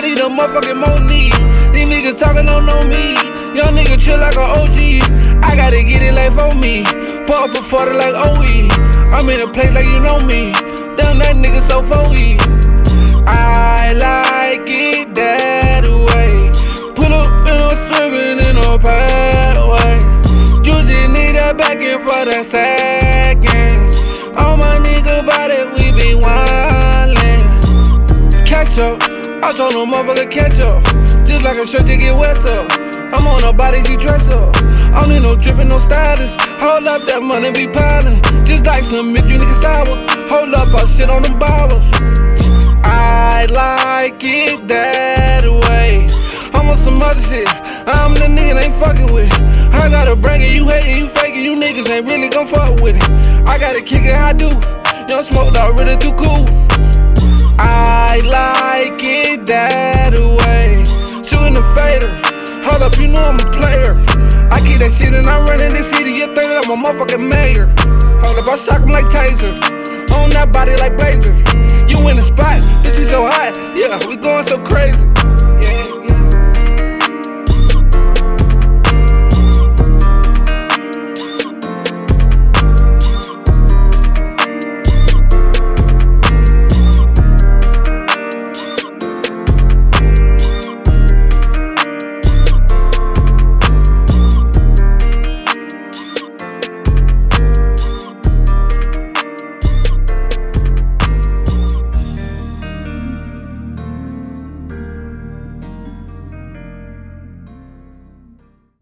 I need a motherfucking money. These niggas talking don't know me. Young nigga chill like an OG. I gotta get it like for me. Pop up 40 like OE. I'm in a place like you know me. Damn, that nigga so phony. I like it that way. Pull up and I'm swerving in a pathway. You just need a back end for the second. All my nigga body, I told no motherfucker catch up. Just like a shirt to get wet up. I'm on her body, she dress up. I don't need no drippin', no stylist. Hold up, that money be piling. Just like some milk, you niggas sour. Hold up, I shit on them bottles. I like it that way. I'm on some other shit. I'm the nigga they ain't fucking with. It. I gotta bring it, you hating, you faking, you niggas ain't really gon' fuck with it. I gotta kick it, I do. Young smoke dog, really too cool. Up, you know I'm a player. I get that shit and I'm running this city. You think that I'm a motherfucking mayor. Hold up, I shock 'em like tasers. On that body like blazers. You in the spot, bitch, we so hot. Yeah, we going so crazy.